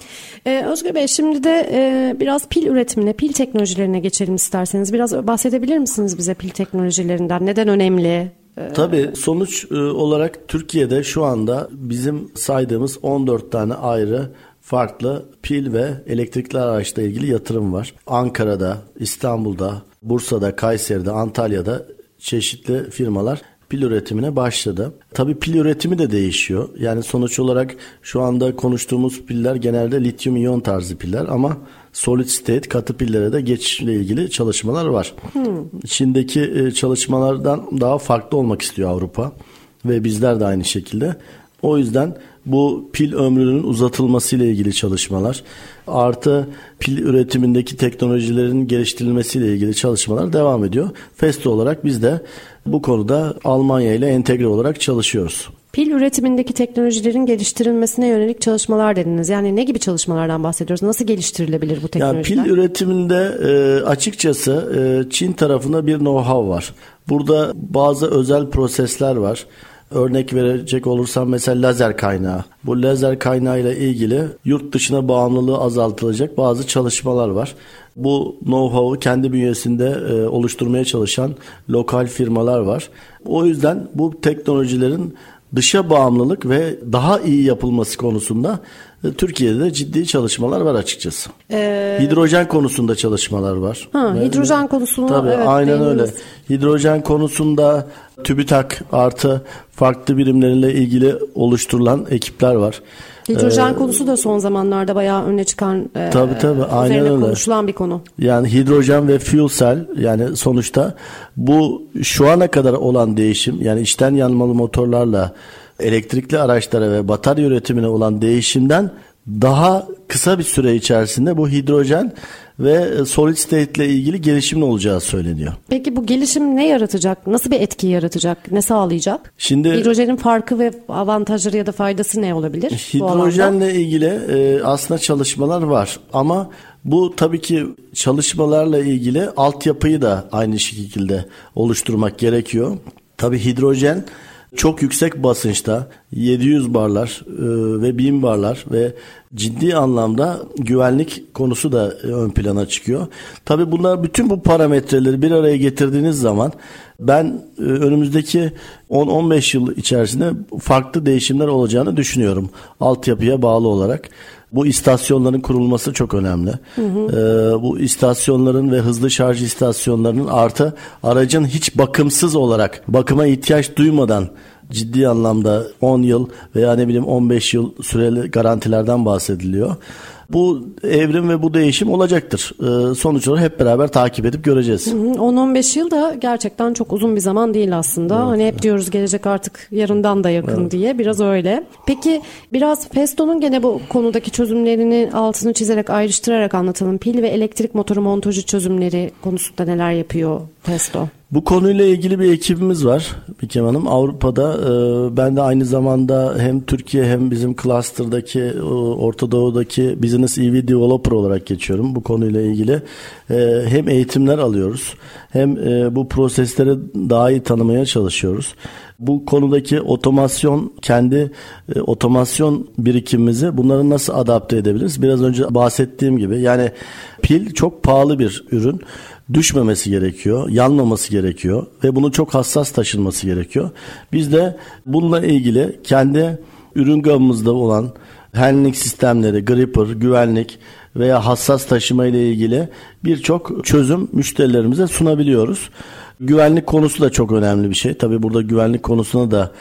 Ee, Özgür Bey şimdi de e, biraz pil üretimine, pil teknolojilerine geçelim isterseniz. Biraz bahsedebilir misiniz bize pil teknolojilerinden? Neden önemli? E, Tabii sonuç e, olarak Türkiye'de şu anda bizim saydığımız 14 tane ayrı farklı pil ve elektrikli araçla ilgili yatırım var. Ankara'da, İstanbul'da, Bursa'da, Kayseri'de, Antalya'da çeşitli firmalar pil üretimine başladı. Tabii pil üretimi de değişiyor. Yani sonuç olarak şu anda konuştuğumuz piller genelde lityum iyon tarzı piller ama solid state katı pillere de geçişle ilgili çalışmalar var. Hmm. Çin'deki e, çalışmalardan daha farklı olmak istiyor Avrupa ve bizler de aynı şekilde. O yüzden bu pil ömrünün uzatılması ile ilgili çalışmalar artı pil üretimindeki teknolojilerin geliştirilmesi ile ilgili çalışmalar devam ediyor. Festo olarak biz de bu konuda Almanya ile entegre olarak çalışıyoruz. Pil üretimindeki teknolojilerin geliştirilmesine yönelik çalışmalar dediniz. Yani ne gibi çalışmalardan bahsediyoruz? Nasıl geliştirilebilir bu teknolojiler? Yani pil üretiminde e, açıkçası e, Çin tarafında bir know-how var. Burada bazı özel prosesler var. Örnek verecek olursam mesela lazer kaynağı. Bu lazer kaynağı ile ilgili yurt dışına bağımlılığı azaltılacak bazı çalışmalar var. Bu know-how'u kendi bünyesinde e, oluşturmaya çalışan lokal firmalar var. O yüzden bu teknolojilerin dışa bağımlılık ve daha iyi yapılması konusunda e, Türkiye'de de ciddi çalışmalar var açıkçası. Ee, hidrojen konusunda çalışmalar var. Ha, ve, hidrojen konusunda tabii evet, aynen beynimiz. öyle. Hidrojen konusunda TÜBİTAK artı farklı birimlerle ilgili oluşturulan ekipler var. Hidrojen ee, konusu da son zamanlarda bayağı öne çıkan e, tabii, tabii, aynen öyle. konuşulan bir konu. Yani hidrojen ve fuel cell yani sonuçta bu şu ana kadar olan değişim yani içten yanmalı motorlarla elektrikli araçlara ve batarya üretimine olan değişimden daha kısa bir süre içerisinde bu hidrojen ve solid state ile ilgili gelişimin olacağı söyleniyor. Peki bu gelişim ne yaratacak? Nasıl bir etki yaratacak? Ne sağlayacak? Şimdi hidrojenin farkı ve avantajları ya da faydası ne olabilir? Hidrojenle ilgili e, aslında çalışmalar var ama bu tabii ki çalışmalarla ilgili altyapıyı da aynı şekilde oluşturmak gerekiyor. Tabii hidrojen çok yüksek basınçta 700 barlar e, ve 1000 barlar ve ciddi anlamda güvenlik konusu da ön plana çıkıyor. Tabii bunlar bütün bu parametreleri bir araya getirdiğiniz zaman ben e, önümüzdeki 10-15 yıl içerisinde farklı değişimler olacağını düşünüyorum altyapıya bağlı olarak. Bu istasyonların kurulması çok önemli. Hı hı. Ee, bu istasyonların ve hızlı şarj istasyonlarının artı aracın hiç bakımsız olarak bakıma ihtiyaç duymadan ciddi anlamda 10 yıl veya ne bileyim 15 yıl süreli garantilerden bahsediliyor. Bu evrim ve bu değişim olacaktır. Ee, sonuç olarak hep beraber takip edip göreceğiz. 10-15 yıl da gerçekten çok uzun bir zaman değil aslında. Evet. Hani hep diyoruz gelecek artık yarından da yakın evet. diye. Biraz öyle. Peki biraz Festo'nun gene bu konudaki çözümlerini altını çizerek ayrıştırarak anlatalım. Pil ve elektrik motoru montajı çözümleri konusunda neler yapıyor Festo? Bu konuyla ilgili bir ekibimiz var Bikem Hanım. Avrupa'da e, ben de aynı zamanda hem Türkiye hem bizim cluster'daki e, Orta Doğu'daki Business EV Developer olarak geçiyorum bu konuyla ilgili. E, hem eğitimler alıyoruz hem e, bu prosesleri daha iyi tanımaya çalışıyoruz. Bu konudaki otomasyon kendi e, otomasyon birikimimizi bunları nasıl adapte edebiliriz? Biraz önce bahsettiğim gibi yani pil çok pahalı bir ürün düşmemesi gerekiyor, yanmaması gerekiyor ve bunu çok hassas taşınması gerekiyor. Biz de bununla ilgili kendi ürün gamımızda olan handling sistemleri, gripper, güvenlik veya hassas taşıma ile ilgili birçok çözüm müşterilerimize sunabiliyoruz. Güvenlik konusu da çok önemli bir şey. Tabii burada güvenlik konusuna da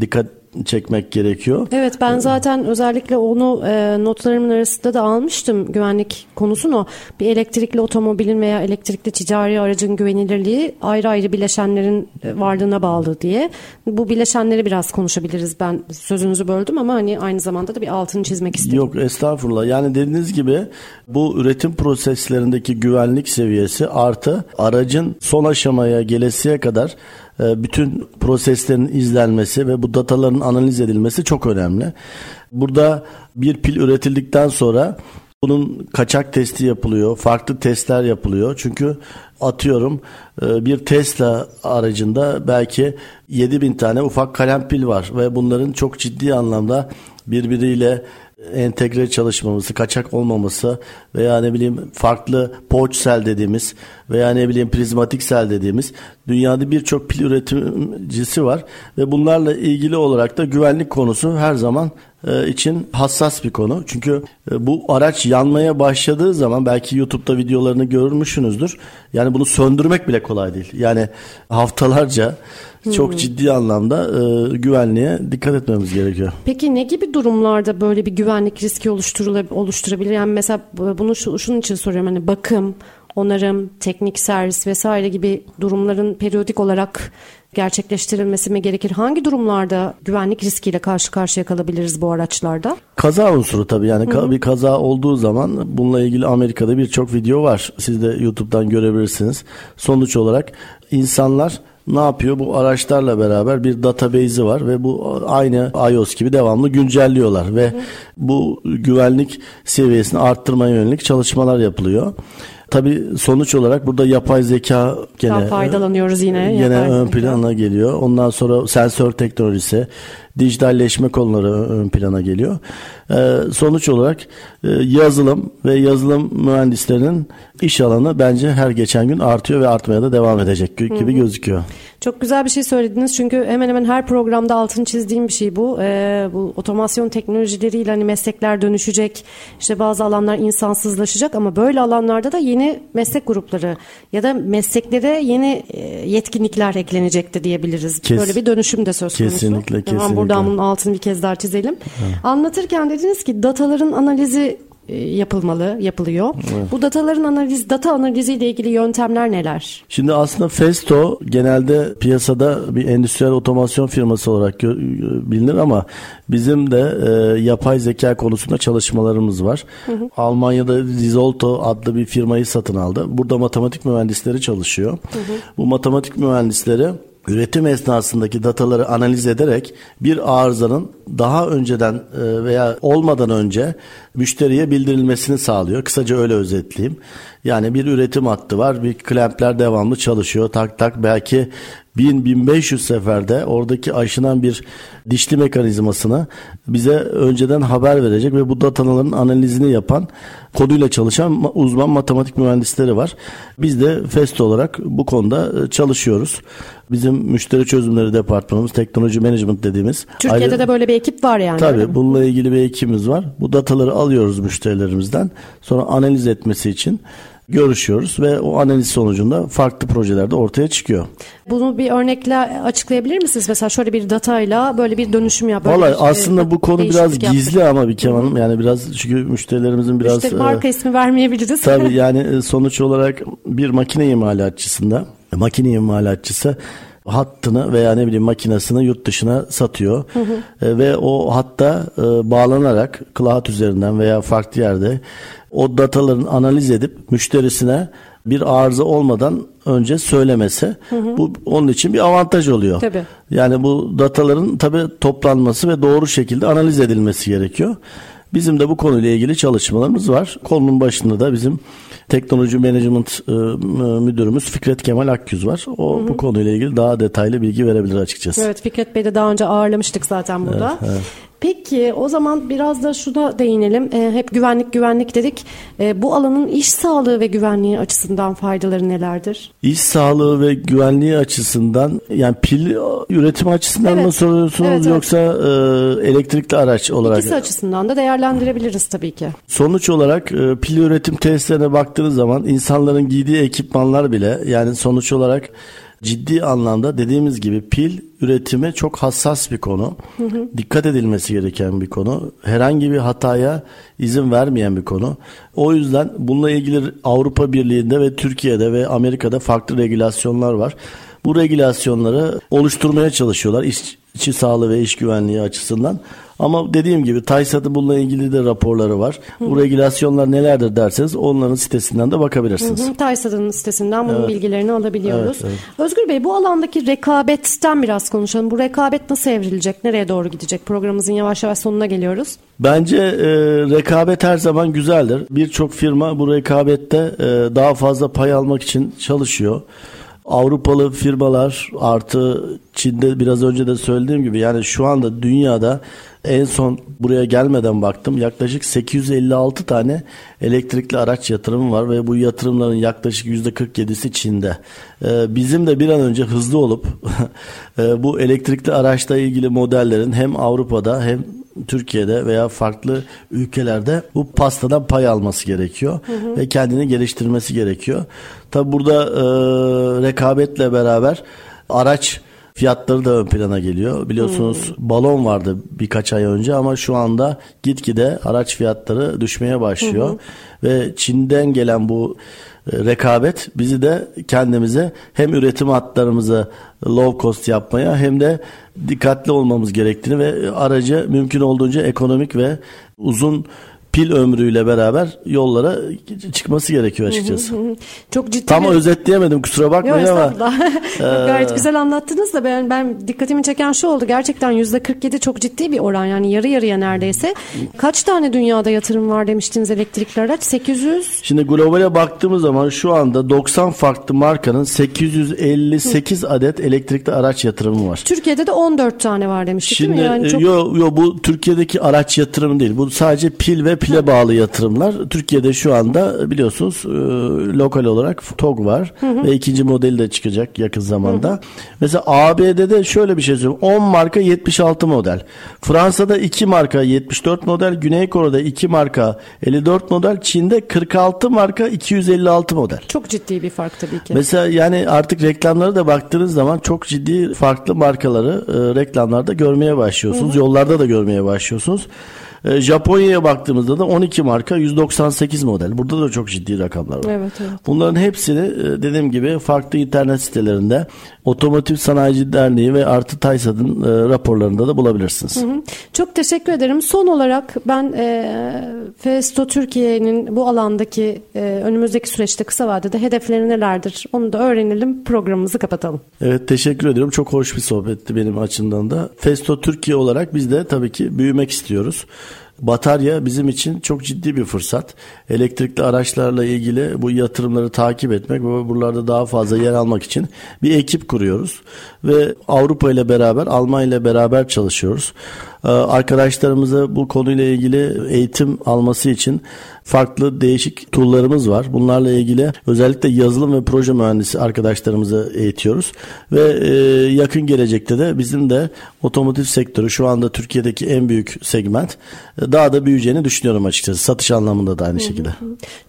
dikkat çekmek gerekiyor. Evet ben zaten özellikle onu e, notlarımın arasında da almıştım güvenlik konusunu. Bir elektrikli otomobilin veya elektrikli ticari aracın güvenilirliği ayrı ayrı bileşenlerin e, varlığına bağlı diye. Bu bileşenleri biraz konuşabiliriz. Ben sözünüzü böldüm ama hani aynı zamanda da bir altını çizmek istedim. Yok estağfurullah. Yani dediğiniz gibi bu üretim proseslerindeki güvenlik seviyesi artı aracın son aşamaya gelesiye kadar bütün proseslerin izlenmesi ve bu dataların analiz edilmesi çok önemli. Burada bir pil üretildikten sonra bunun kaçak testi yapılıyor, farklı testler yapılıyor. Çünkü atıyorum e, bir Tesla aracında belki 7000 tane ufak kalem pil var ve bunların çok ciddi anlamda birbiriyle entegre çalışmaması, kaçak olmaması veya ne bileyim farklı pouch cell dediğimiz veya ne bileyim prizmatik sel dediğimiz Dünyada birçok pil üretimcisi var ve bunlarla ilgili olarak da güvenlik konusu her zaman e, için hassas bir konu. Çünkü e, bu araç yanmaya başladığı zaman belki YouTube'da videolarını görmüşsünüzdür. Yani bunu söndürmek bile kolay değil. Yani haftalarca çok hmm. ciddi anlamda e, güvenliğe dikkat etmemiz gerekiyor. Peki ne gibi durumlarda böyle bir güvenlik riski oluşturabilir? Yani mesela bunu şu, şunun için soruyorum hani bakım, onarım, teknik servis vesaire gibi durumların periyodik olarak gerçekleştirilmesi mi gerekir? Hangi durumlarda güvenlik riskiyle karşı karşıya kalabiliriz bu araçlarda? Kaza unsuru tabii yani Hı-hı. bir kaza olduğu zaman bununla ilgili Amerika'da birçok video var. Siz de YouTube'dan görebilirsiniz. Sonuç olarak insanlar ne yapıyor? Bu araçlarla beraber bir database'i var ve bu aynı iOS gibi devamlı güncelliyorlar ve Hı. bu güvenlik seviyesini arttırmaya yönelik çalışmalar yapılıyor. Tabi sonuç olarak burada yapay zeka gene Daha faydalanıyoruz yine. Yine ön plana geliyor. Ondan sonra sensör teknolojisi, dijitalleşme konuları ön plana geliyor. Ee, sonuç olarak e, yazılım ve yazılım mühendislerinin iş alanı bence her geçen gün artıyor ve artmaya da devam edecek gibi gözüküyor. Çok güzel bir şey söylediniz çünkü hemen hemen her programda altını çizdiğim bir şey bu. Ee, bu otomasyon teknolojileriyle hani meslekler dönüşecek, işte bazı alanlar insansızlaşacak ama böyle alanlarda da yeni meslek grupları ya da mesleklere yeni e, yetkinlikler eklenecekti diyebiliriz. Kes, böyle bir dönüşüm de söz konusu. Kesinlikle, kesinlikle. Tamam, buradan bunun altını bir kez daha çizelim. Evet. Anlatırken dediniz ki dataların analizi e, yapılmalı, yapılıyor. Evet. Bu dataların analiz, data analizi ile ilgili yöntemler neler? Şimdi aslında Festo genelde piyasada bir endüstriyel otomasyon firması olarak bilinir ama bizim de e, yapay zeka konusunda çalışmalarımız var. Hı hı. Almanya'da Risolto adlı bir firmayı satın aldı. Burada matematik mühendisleri çalışıyor. Hı hı. Bu matematik mühendisleri üretim esnasındaki dataları analiz ederek bir arızanın daha önceden e, veya olmadan önce müşteriye bildirilmesini sağlıyor. Kısaca öyle özetleyeyim. Yani bir üretim hattı var. Bir klempler devamlı çalışıyor. Tak tak belki 1000-1500 seferde oradaki aşınan bir dişli mekanizmasını bize önceden haber verecek ve bu dataların analizini yapan konuyla çalışan uzman matematik mühendisleri var. Biz de FEST olarak bu konuda e, çalışıyoruz. Bizim müşteri çözümleri departmanımız, teknoloji management dediğimiz. Türkiye'de ayrı, de böyle bir ekip var yani. Tabii bununla ilgili bir ekibimiz var. Bu dataları alıyoruz müşterilerimizden. Sonra analiz etmesi için görüşüyoruz ve o analiz sonucunda farklı projelerde ortaya çıkıyor. Bunu bir örnekle açıklayabilir misiniz? Mesela şöyle bir datayla böyle bir dönüşüm yap. Vallahi aslında bu konu biraz gizli ama bir kemanım yani biraz çünkü müşterilerimizin biraz Müşteri marka e, ismi vermeyebiliriz. Tabii yani e, sonuç olarak bir makine imalatçısında makine imalatçısı hattını veya ne bileyim makinesini yurt dışına satıyor. Hı hı. E, ve o hatta e, bağlanarak cloud üzerinden veya farklı yerde o dataların analiz edip müşterisine bir arıza olmadan önce söylemesi hı hı. bu onun için bir avantaj oluyor. Tabii. Yani bu dataların tabi toplanması ve doğru şekilde analiz edilmesi gerekiyor. Bizim de bu konuyla ilgili çalışmalarımız var. Konunun başında da bizim teknoloji management e, müdürümüz Fikret Kemal Akgüz var. O hı hı. bu konuyla ilgili daha detaylı bilgi verebilir açıkçası. Evet Fikret Bey de daha önce ağırlamıştık zaten burada. Evet, evet. Peki o zaman biraz da şuna değinelim. E, hep güvenlik güvenlik dedik. E, bu alanın iş sağlığı ve güvenliği açısından faydaları nelerdir? İş sağlığı ve güvenliği açısından yani pil üretim açısından evet. mı soruyorsunuz evet, yoksa evet. E, elektrikli araç olarak? İkisi açısından da değerlendirebiliriz tabii ki. Sonuç olarak e, pil üretim tesislerine baktığınız zaman insanların giydiği ekipmanlar bile yani sonuç olarak ciddi anlamda dediğimiz gibi pil üretimi çok hassas bir konu. Hı hı. Dikkat edilmesi gereken bir konu. Herhangi bir hataya izin vermeyen bir konu. O yüzden bununla ilgili Avrupa Birliği'nde ve Türkiye'de ve Amerika'da farklı regülasyonlar var. Bu regülasyonları oluşturmaya çalışıyorlar işçi sağlığı ve iş güvenliği açısından. Ama dediğim gibi TAYSAT'ın bununla ilgili de raporları var. Hı. Bu regülasyonlar nelerdir derseniz onların sitesinden de bakabilirsiniz. Hı TAYSAT'ın sitesinden bunun evet. bilgilerini alabiliyoruz. Evet, evet. Özgür Bey bu alandaki rekabetten biraz konuşalım. Bu rekabet nasıl evrilecek? Nereye doğru gidecek? Programımızın yavaş yavaş sonuna geliyoruz. Bence e, rekabet her zaman güzeldir. Birçok firma bu rekabette e, daha fazla pay almak için çalışıyor. Avrupalı firmalar artı Çin'de biraz önce de söylediğim gibi yani şu anda dünyada En son buraya gelmeden baktım yaklaşık 856 tane elektrikli araç yatırımı var ve bu yatırımların yaklaşık %47'si Çin'de. Ee, bizim de bir an önce hızlı olup e, bu elektrikli araçla ilgili modellerin hem Avrupa'da hem Türkiye'de veya farklı ülkelerde bu pastadan pay alması gerekiyor hı hı. ve kendini geliştirmesi gerekiyor. Tabi burada e, rekabetle beraber araç fiyatları da ön plana geliyor. Biliyorsunuz hmm. balon vardı birkaç ay önce ama şu anda gitgide araç fiyatları düşmeye başlıyor. Hmm. Ve Çin'den gelen bu rekabet bizi de kendimize hem üretim hatlarımızı low cost yapmaya hem de dikkatli olmamız gerektiğini ve aracı mümkün olduğunca ekonomik ve uzun pil ömrüyle beraber yollara çıkması gerekiyor açıkçası. Çok ciddi Tam bir... özetleyemedim kusura bakmayın Yok, ama. Gayet güzel anlattınız da ben, ben dikkatimi çeken şu oldu. Gerçekten yüzde 47 çok ciddi bir oran yani yarı yarıya neredeyse. Kaç tane dünyada yatırım var demiştiniz elektrikli araç? 800? Şimdi globale baktığımız zaman şu anda 90 farklı markanın 858 Hı. adet elektrikli araç yatırımı var. Türkiye'de de 14 tane var demiştik Şimdi, değil mi? Yani çok... yo, yo, bu Türkiye'deki araç yatırımı değil. Bu sadece pil ve pile bağlı yatırımlar. Türkiye'de şu anda biliyorsunuz e, lokal olarak TOG var hı hı. ve ikinci modeli de çıkacak yakın zamanda. Hı hı. Mesela ABD'de şöyle bir şey söyleyeyim. 10 marka 76 model. Fransa'da 2 marka 74 model. Güney Kore'de 2 marka 54 model. Çin'de 46 marka 256 model. Çok ciddi bir fark tabii ki. Mesela yani artık reklamları da baktığınız zaman çok ciddi farklı markaları e, reklamlarda görmeye başlıyorsunuz. Hı hı. Yollarda da görmeye başlıyorsunuz. E, Japonya'ya baktığımızda da 12 marka 198 model. Burada da çok ciddi rakamlar var. Evet, evet. Bunların hepsini e, dediğim gibi farklı internet sitelerinde Otomotiv Sanayici Derneği ve Artı Taysat'ın e, raporlarında da bulabilirsiniz. Hı hı. Çok teşekkür ederim. Son olarak ben e, Festo Türkiye'nin bu alandaki e, önümüzdeki süreçte kısa vadede hedefleri nelerdir? Onu da öğrenelim. Programımızı kapatalım. Evet teşekkür ederim. Çok hoş bir sohbetti benim açımdan da. Festo Türkiye olarak biz de tabii ki büyümek istiyoruz. Batarya bizim için çok ciddi bir fırsat. Elektrikli araçlarla ilgili bu yatırımları takip etmek ve buralarda daha fazla yer almak için bir ekip kuruyoruz. Ve Avrupa ile beraber, Almanya ile beraber çalışıyoruz. Ee, arkadaşlarımıza bu konuyla ilgili eğitim alması için farklı değişik tool'larımız var. Bunlarla ilgili özellikle yazılım ve proje mühendisi arkadaşlarımızı eğitiyoruz ve e, yakın gelecekte de bizim de otomotiv sektörü şu anda Türkiye'deki en büyük segment e, daha da büyüyeceğini düşünüyorum açıkçası. Satış anlamında da aynı şekilde.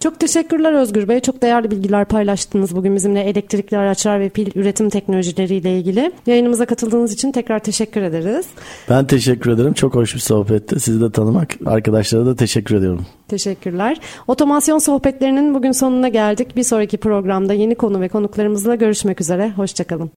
Çok teşekkürler Özgür Bey. Çok değerli bilgiler paylaştınız bugün bizimle elektrikli araçlar ve pil üretim teknolojileriyle ilgili. Yayınımıza katıldığınız için tekrar teşekkür ederiz. Ben teşekkür ederim. Çok hoş bir sohbetti. Sizi de tanımak. Arkadaşlara da teşekkür ediyorum. Teşekkürler. Otomasyon sohbetlerinin bugün sonuna geldik. Bir sonraki programda yeni konu ve konuklarımızla görüşmek üzere. Hoşçakalın.